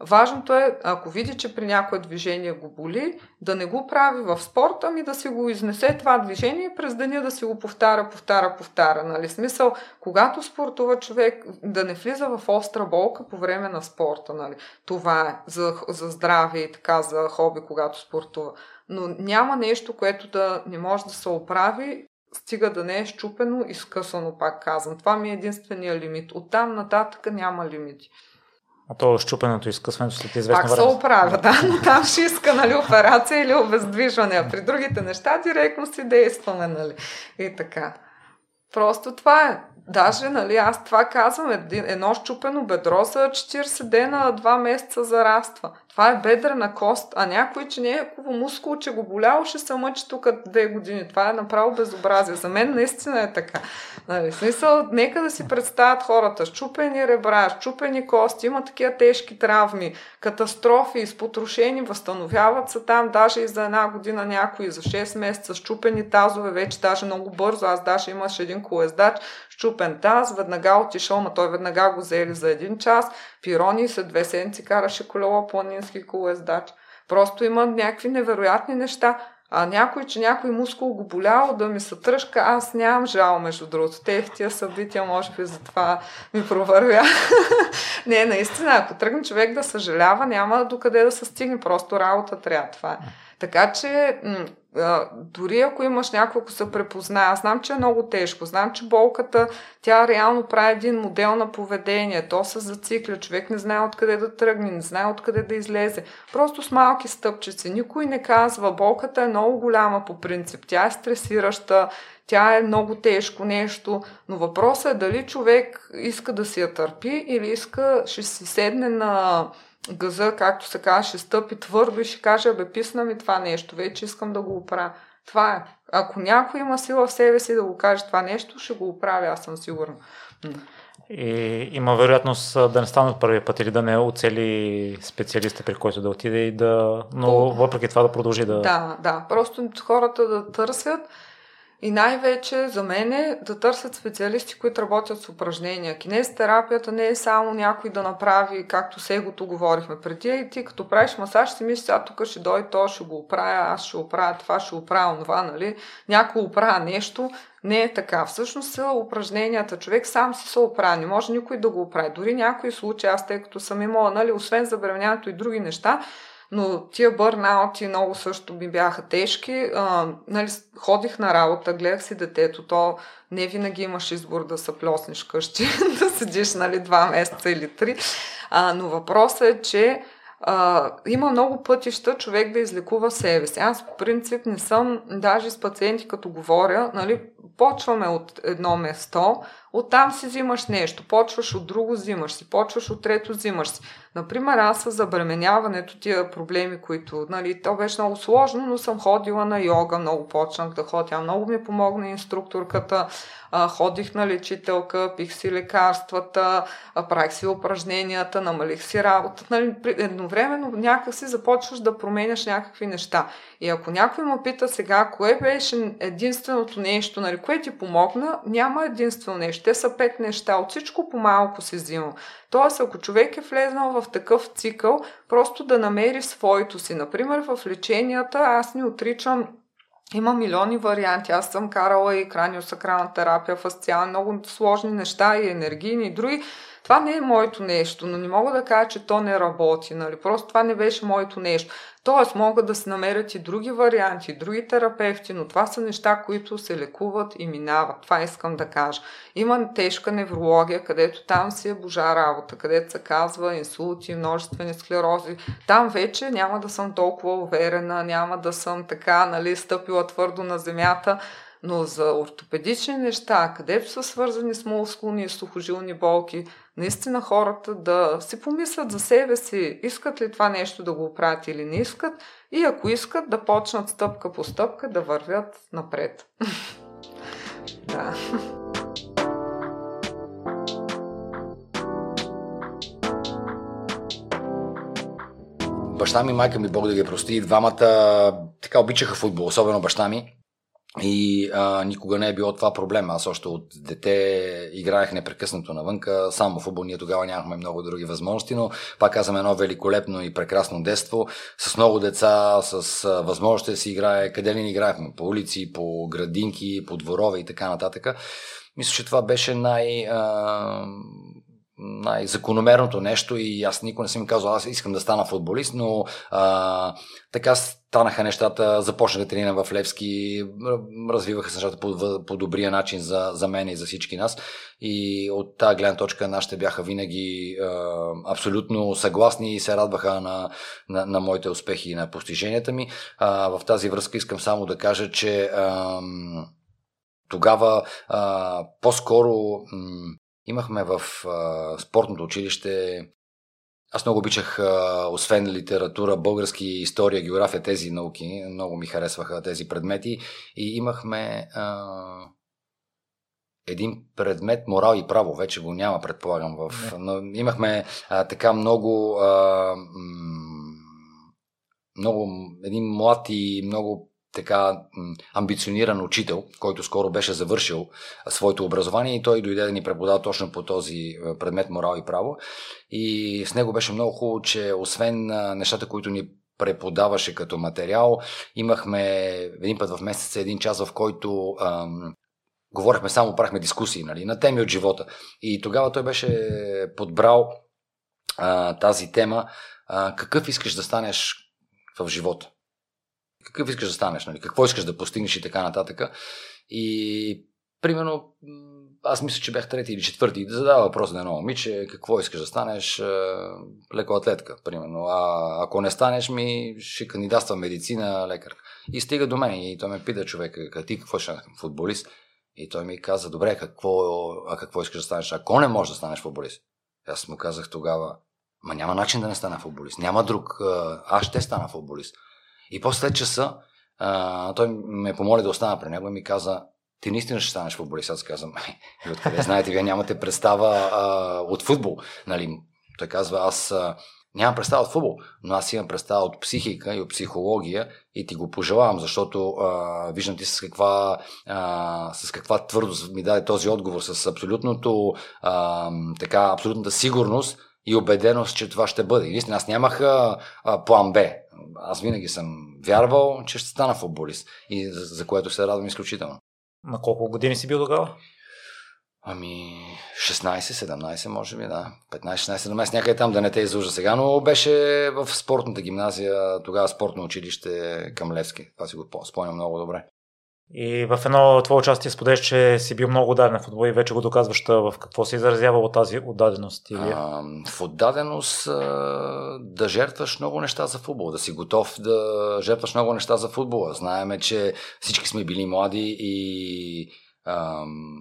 S7: Важното е, ако види, че при някое движение го боли, да не го прави в спорта, ами да си го изнесе това движение през деня да си го повтаря, повтаря, повтаря. Нали? Смисъл, когато спортува човек, да не влиза в остра болка по време на спорта. Нали? Това е за, за здраве и така, за хоби, когато спортува. Но няма нещо, което да не може да се оправи стига да не е щупено и скъсано, пак казвам. Това ми е единствения лимит. Оттам нататък няма лимити.
S3: А то щупенето и скъсването след известно
S7: време. Пак се оправя, да, но там ще иска нали, операция или обездвижване, а при другите неща директно си действаме, нали, и така. Просто това е. Даже, нали, аз това казвам, едно щупено бедро за 40 дена, 2 месеца зараства. Това е бедрена кост, а някой, че не е хубаво мускул, че го боляло, ще се мъчи тук две години. Това е направо безобразие. За мен наистина е така. Нали, смисъл, нека да си представят хората. Щупени ребра, щупени кости, има такива тежки травми, катастрофи, изпотрошени, възстановяват се там, даже и за една година някои, за 6 месеца, щупени тазове, вече даже много бързо. Аз даже имаш един колездач, щупен таз, веднага отишъл, ма той веднага го взели за един час, пирони след две седмици караше колело планински колездач. Просто има някакви невероятни неща. А някой, че някой мускул го болял да ми се тръжка, аз нямам жал, между другото. Те тия събития, може би, за това ми провървя. не, наистина, ако тръгне човек да съжалява, няма докъде да се стигне. Просто работа трябва. Това е. Така че, дори ако имаш някой, ако се препознае, аз знам, че е много тежко, знам, че болката, тя реално прави един модел на поведение, то се зацикля, човек не знае откъде да тръгне, не знае откъде да излезе. Просто с малки стъпчици. Никой не казва, болката е много голяма по принцип, тя е стресираща, тя е много тежко нещо, но въпросът е дали човек иска да си я търпи или иска, ще си седне на газа, както се казва, ще стъпи твърдо и ще каже, бе, писна ми това нещо, вече искам да го оправя. Това е. Ако някой има сила в себе си да го каже това нещо, ще го оправя, аз съм сигурна.
S3: И има вероятност да не стане от първия път или да не оцели специалиста, при който да отиде и да... Но въпреки това да продължи да...
S7: Да, да. Просто хората да търсят и най-вече за мен е да търсят специалисти, които работят с упражнения. терапията не е само някой да направи, както сегото говорихме преди, и ти като правиш масаж, си мислиш, сега тук ще дойде, то ще го оправя, аз ще оправя това, ще оправя това, нали? Някой оправя нещо. Не е така. Всъщност са упражненията. Човек сам си се оправя. Не може никой да го оправи. Дори някои случаи, аз тъй като съм имала, нали, освен забременяването и други неща, но тия бърнаути много също ми бяха тежки. А, нали, ходих на работа, гледах си детето, то не винаги имаш избор да се плеснеш къщи, да седиш нали, два месеца или три. А, но въпросът е, че а, има много пътища човек да излекува себе си. Аз по принцип не съм, даже с пациенти като говоря, нали, почваме от едно место, оттам си взимаш нещо, почваш от друго, взимаш си, почваш от трето, взимаш си. Например, аз с забременяването, тия проблеми, които, нали, то беше много сложно, но съм ходила на йога, много почнах да ходя, много ми помогна инструкторката, ходих на лечителка, пих си лекарствата, правих си упражненията, намалих си работа. Нали, едновременно някак си започваш да променяш някакви неща. И ако някой ме пита сега, кое беше единственото нещо, нали, кое ти помогна, няма единствено нещо. Те са пет неща. От всичко по-малко си взимам. Тоест, ако човек е влезнал в такъв цикъл, просто да намери своето си. Например, в леченията аз не отричам има милиони варианти. Аз съм карала и краниосакрална терапия, фасциални, много сложни неща и енергийни и други. Това не е моето нещо, но не мога да кажа, че то не работи. Нали? Просто това не беше моето нещо. Тоест, могат да се намерят и други варианти, други терапевти, но това са неща, които се лекуват и минават. Това искам да кажа. Има тежка неврология, където там си е божа работа, където се казва инсулти, множествени склерози. Там вече няма да съм толкова уверена, няма да съм така, нали, стъпила твърдо на земята, но за ортопедични неща, където са свързани с мускулни и сухожилни болки, наистина хората да си помислят за себе си, искат ли това нещо да го оправят или не искат и ако искат да почнат стъпка по стъпка да вървят напред. да.
S8: Баща ми, майка ми, Бог да ги прости, двамата така обичаха футбол, особено баща ми. И а, никога не е било това проблем. Аз още от дете играех непрекъснато навънка, само футбол. Ние тогава нямахме много други възможности, но пак казвам едно великолепно и прекрасно детство, с много деца, с възможности да си играе. Къде ли ни играехме? По улици, по градинки, по дворове и така нататък. Мисля, че това беше най- а, най-закономерното нещо и аз никога не съм казал, аз искам да стана футболист, но а, така станаха нещата, започнах да тренирам в Левски, развиваха се нещата по, по добрия начин за, за мен и за всички нас и от тази гледна точка нашите бяха винаги а, абсолютно съгласни и се радваха на, на, на моите успехи и на постиженията ми. А, в тази връзка искам само да кажа, че а, тогава а, по-скоро м- Имахме в а, спортното училище аз много обичах, а, освен литература, български история, география, тези науки. Много ми харесваха тези предмети. И имахме а, един предмет морал и право. Вече го няма, предполагам. В, но имахме а, така много. А, много един млад и много така амбициониран учител, който скоро беше завършил своето образование и той дойде да ни преподава точно по този предмет морал и право. И с него беше много хубаво, че освен нещата, които ни преподаваше като материал, имахме един път в месеца един час, в който ам, говорихме само, правихме дискусии нали, на теми от живота. И тогава той беше подбрал а, тази тема а, какъв искаш да станеш в живота какъв искаш да станеш, нали? какво искаш да постигнеш и така нататък. И примерно, аз мисля, че бях трети или четвърти и да задава въпрос на едно момиче, какво искаш да станеш, леко атлетка, примерно. А ако не станеш, ми ще кандидатства медицина, лекар. И стига до мен и той ме пита човек, ти какво ще футболист? И той ми каза, добре, какво, а какво искаш да станеш? Ако не можеш да станеш футболист? Аз му казах тогава, ма няма начин да не стана футболист. Няма друг. Аз ще стана футболист. И после часа а, той ме помоли да остана при него и ми каза, ти наистина ще станеш футболист. Аз казвам, откъде знаете, вие нямате представа а, от футбол. Нали? Той казва, аз а, нямам представа от футбол, но аз имам представа от психика и от психология и ти го пожелавам, защото а, виждам ти с каква, а, с каква твърдост ми даде този отговор, с абсолютното, а, така, абсолютната сигурност и убеденост, че това ще бъде. И аз нямах а, план Б аз винаги съм вярвал, че ще стана футболист и за, за което се радвам изключително.
S3: На колко години си бил тогава?
S8: Ами 16-17 може би, да. 15-16-17, някъде там да не те излъжа сега, но беше в спортната гимназия, тогава спортно училище към Левски. Това си го спомням много добре.
S3: И в едно твое участие споделяш, че си бил много отдаден в футбол и вече го доказваш в какво се изразява от тази отдаденост? Или... А,
S8: в отдаденост а, да жертваш много неща за футбол, да си готов да жертваш много неща за футбола. Знаеме, че всички сме били млади и ам,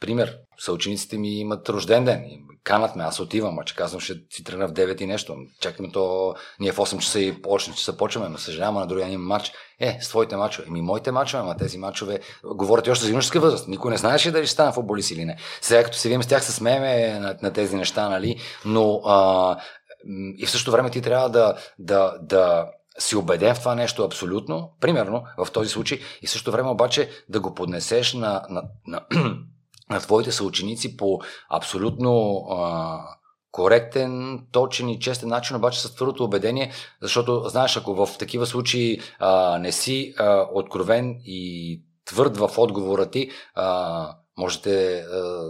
S8: пример, съучениците ми имат рожден ден. Канат ме, аз отивам, а че казвам, ще си тръгна в 9 и нещо. Чакаме то, ние в 8 часа и 8 часа почваме, но съжалявам, на другия има матч. Е, с твоите мачове. Еми, моите мачове, ама тези мачове говорят още за юношеска възраст. Никой не знаеше дали ще стана футболист или не. Сега, като се видим с тях, се смееме на, на тези неща, нали? Но а, и в същото време ти трябва да, да, да, си убеден в това нещо абсолютно, примерно в този случай, и в същото време обаче да го поднесеш на, на, на, на твоите съученици по абсолютно а, коректен, точен и честен начин, обаче с твърдото убедение, защото, знаеш, ако в такива случаи а, не си а, откровен и твърд в отговора ти, а, можете а,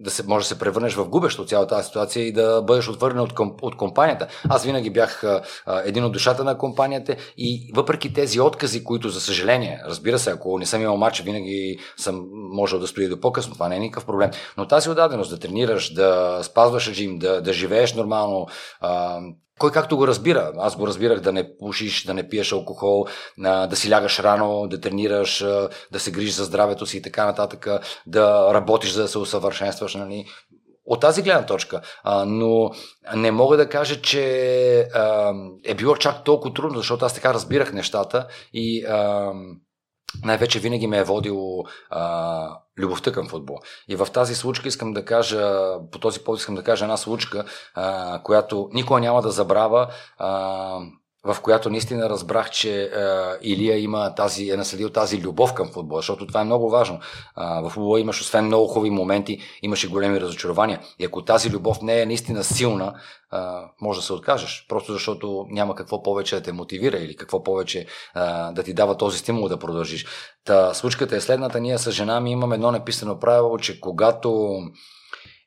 S8: да се, може да се превърнеш в губещ от цялата тази ситуация и да бъдеш отвърнен от, от компанията. Аз винаги бях а, един от душата на компанията и въпреки тези откази, които за съжаление, разбира се, ако не съм имал матч, винаги съм можел да стои до по-късно, това не е никакъв проблем. Но тази отдаденост да тренираш, да спазваш режим, да, да живееш нормално, а, кой както го разбира. Аз го разбирах да не пушиш, да не пиеш алкохол, да си лягаш рано, да тренираш, да се грижиш за здравето си и така нататък, да работиш, за да се усъвършенстваш. Нали? От тази гледна точка. Но не мога да кажа, че е било чак толкова трудно, защото аз така разбирах нещата и най-вече винаги ме е водил а, любовта към футбол. И в тази случка искам да кажа, по този повод искам да кажа една случка, а, която никога няма да забравя. А, в която наистина разбрах, че а, Илия има тази, е наследил тази любов към футбола, защото това е много важно. А, в футбола имаш, освен много хубави моменти, имаше големи разочарования. И ако тази любов не е наистина силна, а, може да се откажеш. Просто защото няма какво повече да те мотивира или какво повече а, да ти дава този стимул да продължиш. Та случката е следната. Ние с жена ми имаме едно написано правило, че когато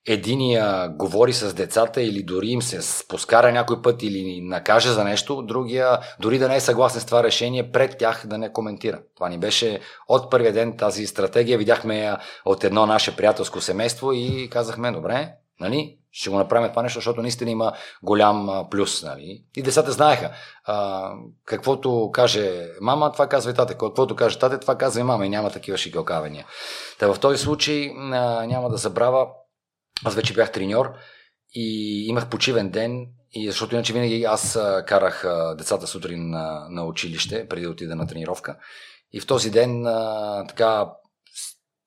S8: единия говори с децата или дори им се поскара някой път или накаже за нещо, другия, дори да не е съгласен с това решение, пред тях да не коментира. Това ни беше от първия ден тази стратегия. Видяхме я от едно наше приятелско семейство и казахме, добре, нали, ще го направим това нещо, защото наистина има голям плюс. Нали? И децата знаеха. А, каквото каже мама, това казва и тате. Каквото каже тате, това казва и мама. И няма такива шикалкавения. Та в този случай а, няма да забравя аз вече бях треньор и имах почивен ден, и защото иначе винаги аз карах децата сутрин на, на училище, преди да отида на тренировка. И в този ден а, така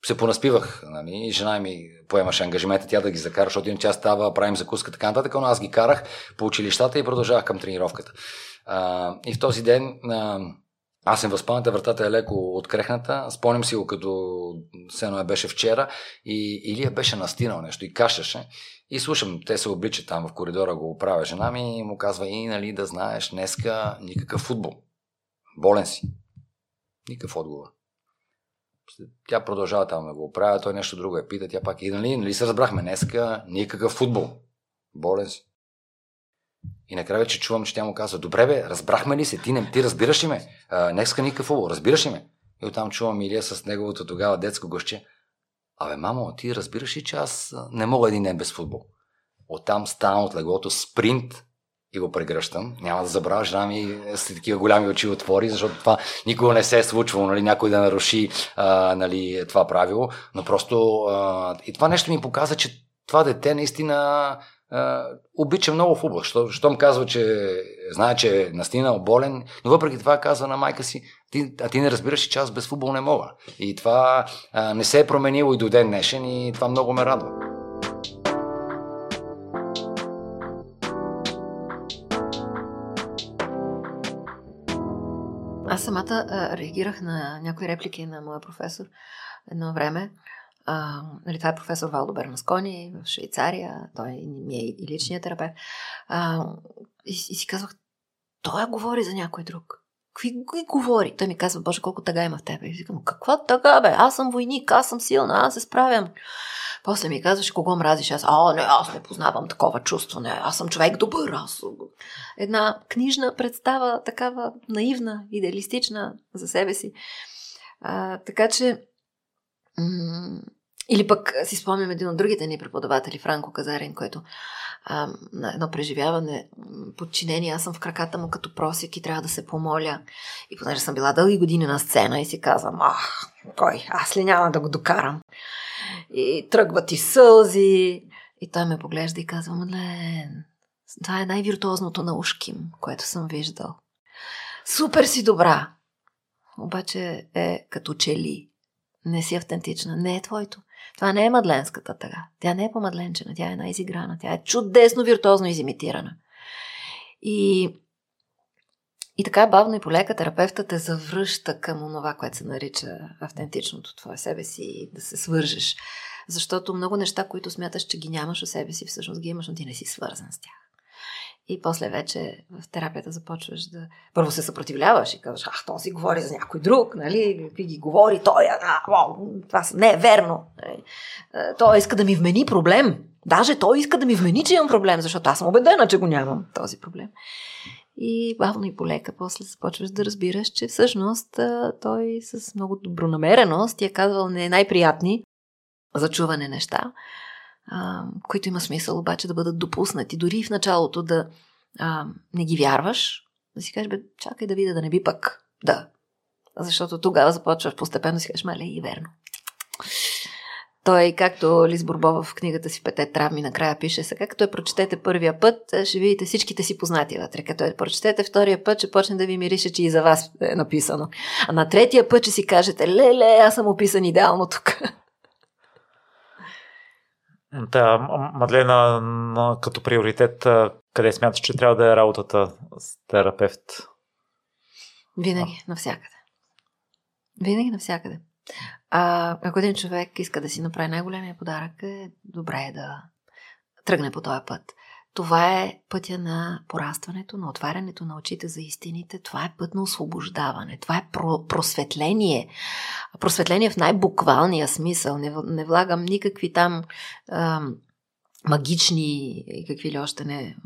S8: се понаспивах. Нали? И жена ми поемаше ангажимента тя да ги закара, защото иначе аз става, правим закуска, така нататък, но аз ги карах по училищата и продължавах към тренировката. А, и в този ден а, аз съм възпълната, вратата е леко открехната. Спомням си го като сено е беше вчера и Илия беше настинал нещо и кашеше. И слушам, те се обличат там в коридора, го оправя жена ми и му казва и нали да знаеш, днеска никакъв футбол. Болен си. Никакъв отговор. Тя продължава там да го оправя, той нещо друго е пита, тя пак и нали, нали се разбрахме, днеска никакъв футбол. Болен си. И накрая вече чувам, че тя му казва, добре бе, разбрахме ли се, ти, не, ти разбираш ли ме? А, не никакъв футбол, разбираш ли ме? И оттам чувам Илия с неговото тогава детско гъще. Абе, мамо, ти разбираш ли, че аз не мога един ден без футбол? Оттам ставам от леглото, спринт и го прегръщам. Няма да забравя, жена ми с такива голями очи отвори, защото това никога не се е случвало, нали, някой да наруши а, нали, това правило, но просто а, и това нещо ми показа, че това дете наистина обича много футбол. Що, щом казва, че знае, че е настина болен, но въпреки това казва на майка си, ти, а ти не разбираш, че аз без футбол не мога. И това а, не се е променило и до ден днешен и това много ме радва.
S9: Аз самата а, реагирах на някои реплики на моя професор едно време. А, нали, това е професор Валдо Бернаскони в Швейцария. Той ми е и личният терапевт. А, и, и си казвах, той говори за някой друг. Какви ги говори? Той ми казва, Боже, колко тъга има в тебе. И си казвам, каква тъга, бе? Аз съм войник, аз съм силна, аз се справям. После ми казваше, кого мразиш? Аз, а, не, аз не познавам такова чувство, не, аз съм човек добър, аз Една книжна представа, такава наивна, идеалистична за себе си. А, така че, м- или пък си спомням един от другите ни преподаватели, Франко Казарин, който а, на едно преживяване, подчинение, аз съм в краката му като просик и трябва да се помоля. И понеже съм била дълги години на сцена и си казвам, ах, кой, аз ли няма да го докарам? И тръгват и сълзи. И той ме поглежда и казва, Мадлен, това е най-виртуозното на ушким, което съм виждал. Супер си добра! Обаче е като че ли. Не си автентична. Не е твоето. Това не е мадленската тъга. Тя не е по-мадленчена, тя е най-изиграна. Тя е чудесно, виртуозно изимитирана. И, и така бавно и полека терапевта те завръща към онова, което се нарича автентичното твое себе си, да се свържеш. Защото много неща, които смяташ, че ги нямаш у себе си, всъщност ги имаш, но ти не си свързан с тях. И после вече в терапията започваш да... Първо се съпротивляваш и казваш, ах, то си говори за някой друг, нали? Какви ги говори той, а, а, това не е верно. Нали? Той иска да ми вмени проблем. Даже той иска да ми вмени, че имам проблем, защото аз съм убедена, че го нямам този проблем. И бавно и полека после започваш да разбираш, че всъщност той с много добронамереност ти е казвал не най-приятни за чуване неща, а, които има смисъл обаче да бъдат допуснати. Дори в началото да а, не ги вярваш, да си кажеш, бе, чакай да видя да не би пък. Да. Защото тогава започваш постепенно си кажеш, мале, и верно. Той, както Лиз Бурбова в книгата си Пете травми, накрая пише сега, като я прочетете първия път, ще видите всичките си познати вътре. Като я прочетете втория път, ще почне да ви мирише, че и за вас е написано. А на третия път ще си кажете, леле, аз съм описан идеално тук.
S3: Да, Мадлена, като приоритет, къде смяташ, че трябва да е работата с терапевт?
S9: Винаги, навсякъде. Винаги навсякъде. А, ако един човек иска да си направи най-големия подарък, е добре е да тръгне по този път. Това е пътя на порастването, на отварянето на очите за истините. Това е път на освобождаване. Това е про- просветление. Просветление в най-буквалния смисъл. Не, не влагам никакви там ам, магични и какви ли още не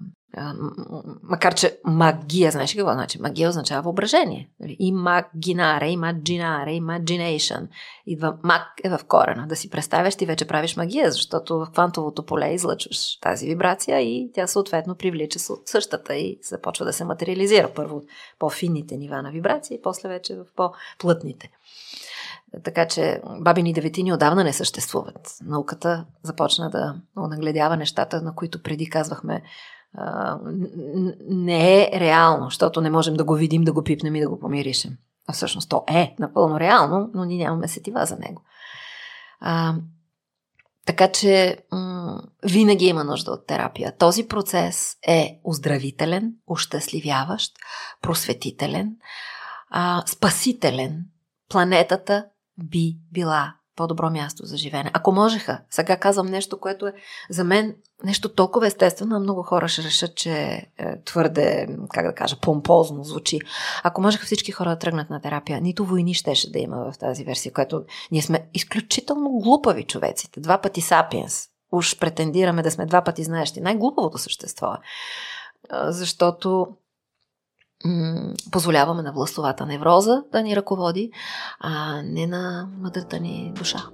S9: макар че магия, знаеш какво значи? Магия означава въображение. Нали? Имагинаре, имаджинаре, имаджинейшън. Идва маг е в корена. Да си представяш, ти вече правиш магия, защото в квантовото поле излъчваш тази вибрация и тя съответно привлича същата и започва да се материализира. Първо по-финните нива на вибрация и после вече в по-плътните. Така че бабини деветини отдавна не съществуват. Науката започна да нагледява нещата, на които преди казвахме не е реално, защото не можем да го видим, да го пипнем и да го помиришем. А всъщност то е напълно реално, но ние нямаме сетива за него. А, така че м- винаги има нужда от терапия. Този процес е оздравителен, ощастливяващ, просветителен, а, спасителен. Планетата би била по-добро място за живеене. Ако можеха, сега казвам нещо, което е за мен нещо толкова естествено, много хора ще решат, че е твърде, как да кажа, помпозно звучи. Ако можеха всички хора да тръгнат на терапия, нито войни щеше да има в тази версия, което ние сме изключително глупави човеците. Два пъти сапиенс. Уж претендираме да сме два пъти знаещи. Най-глупавото същество е. Защото позволяваме на властовата невроза да ни ръководи, а не на мъдрата ни душа.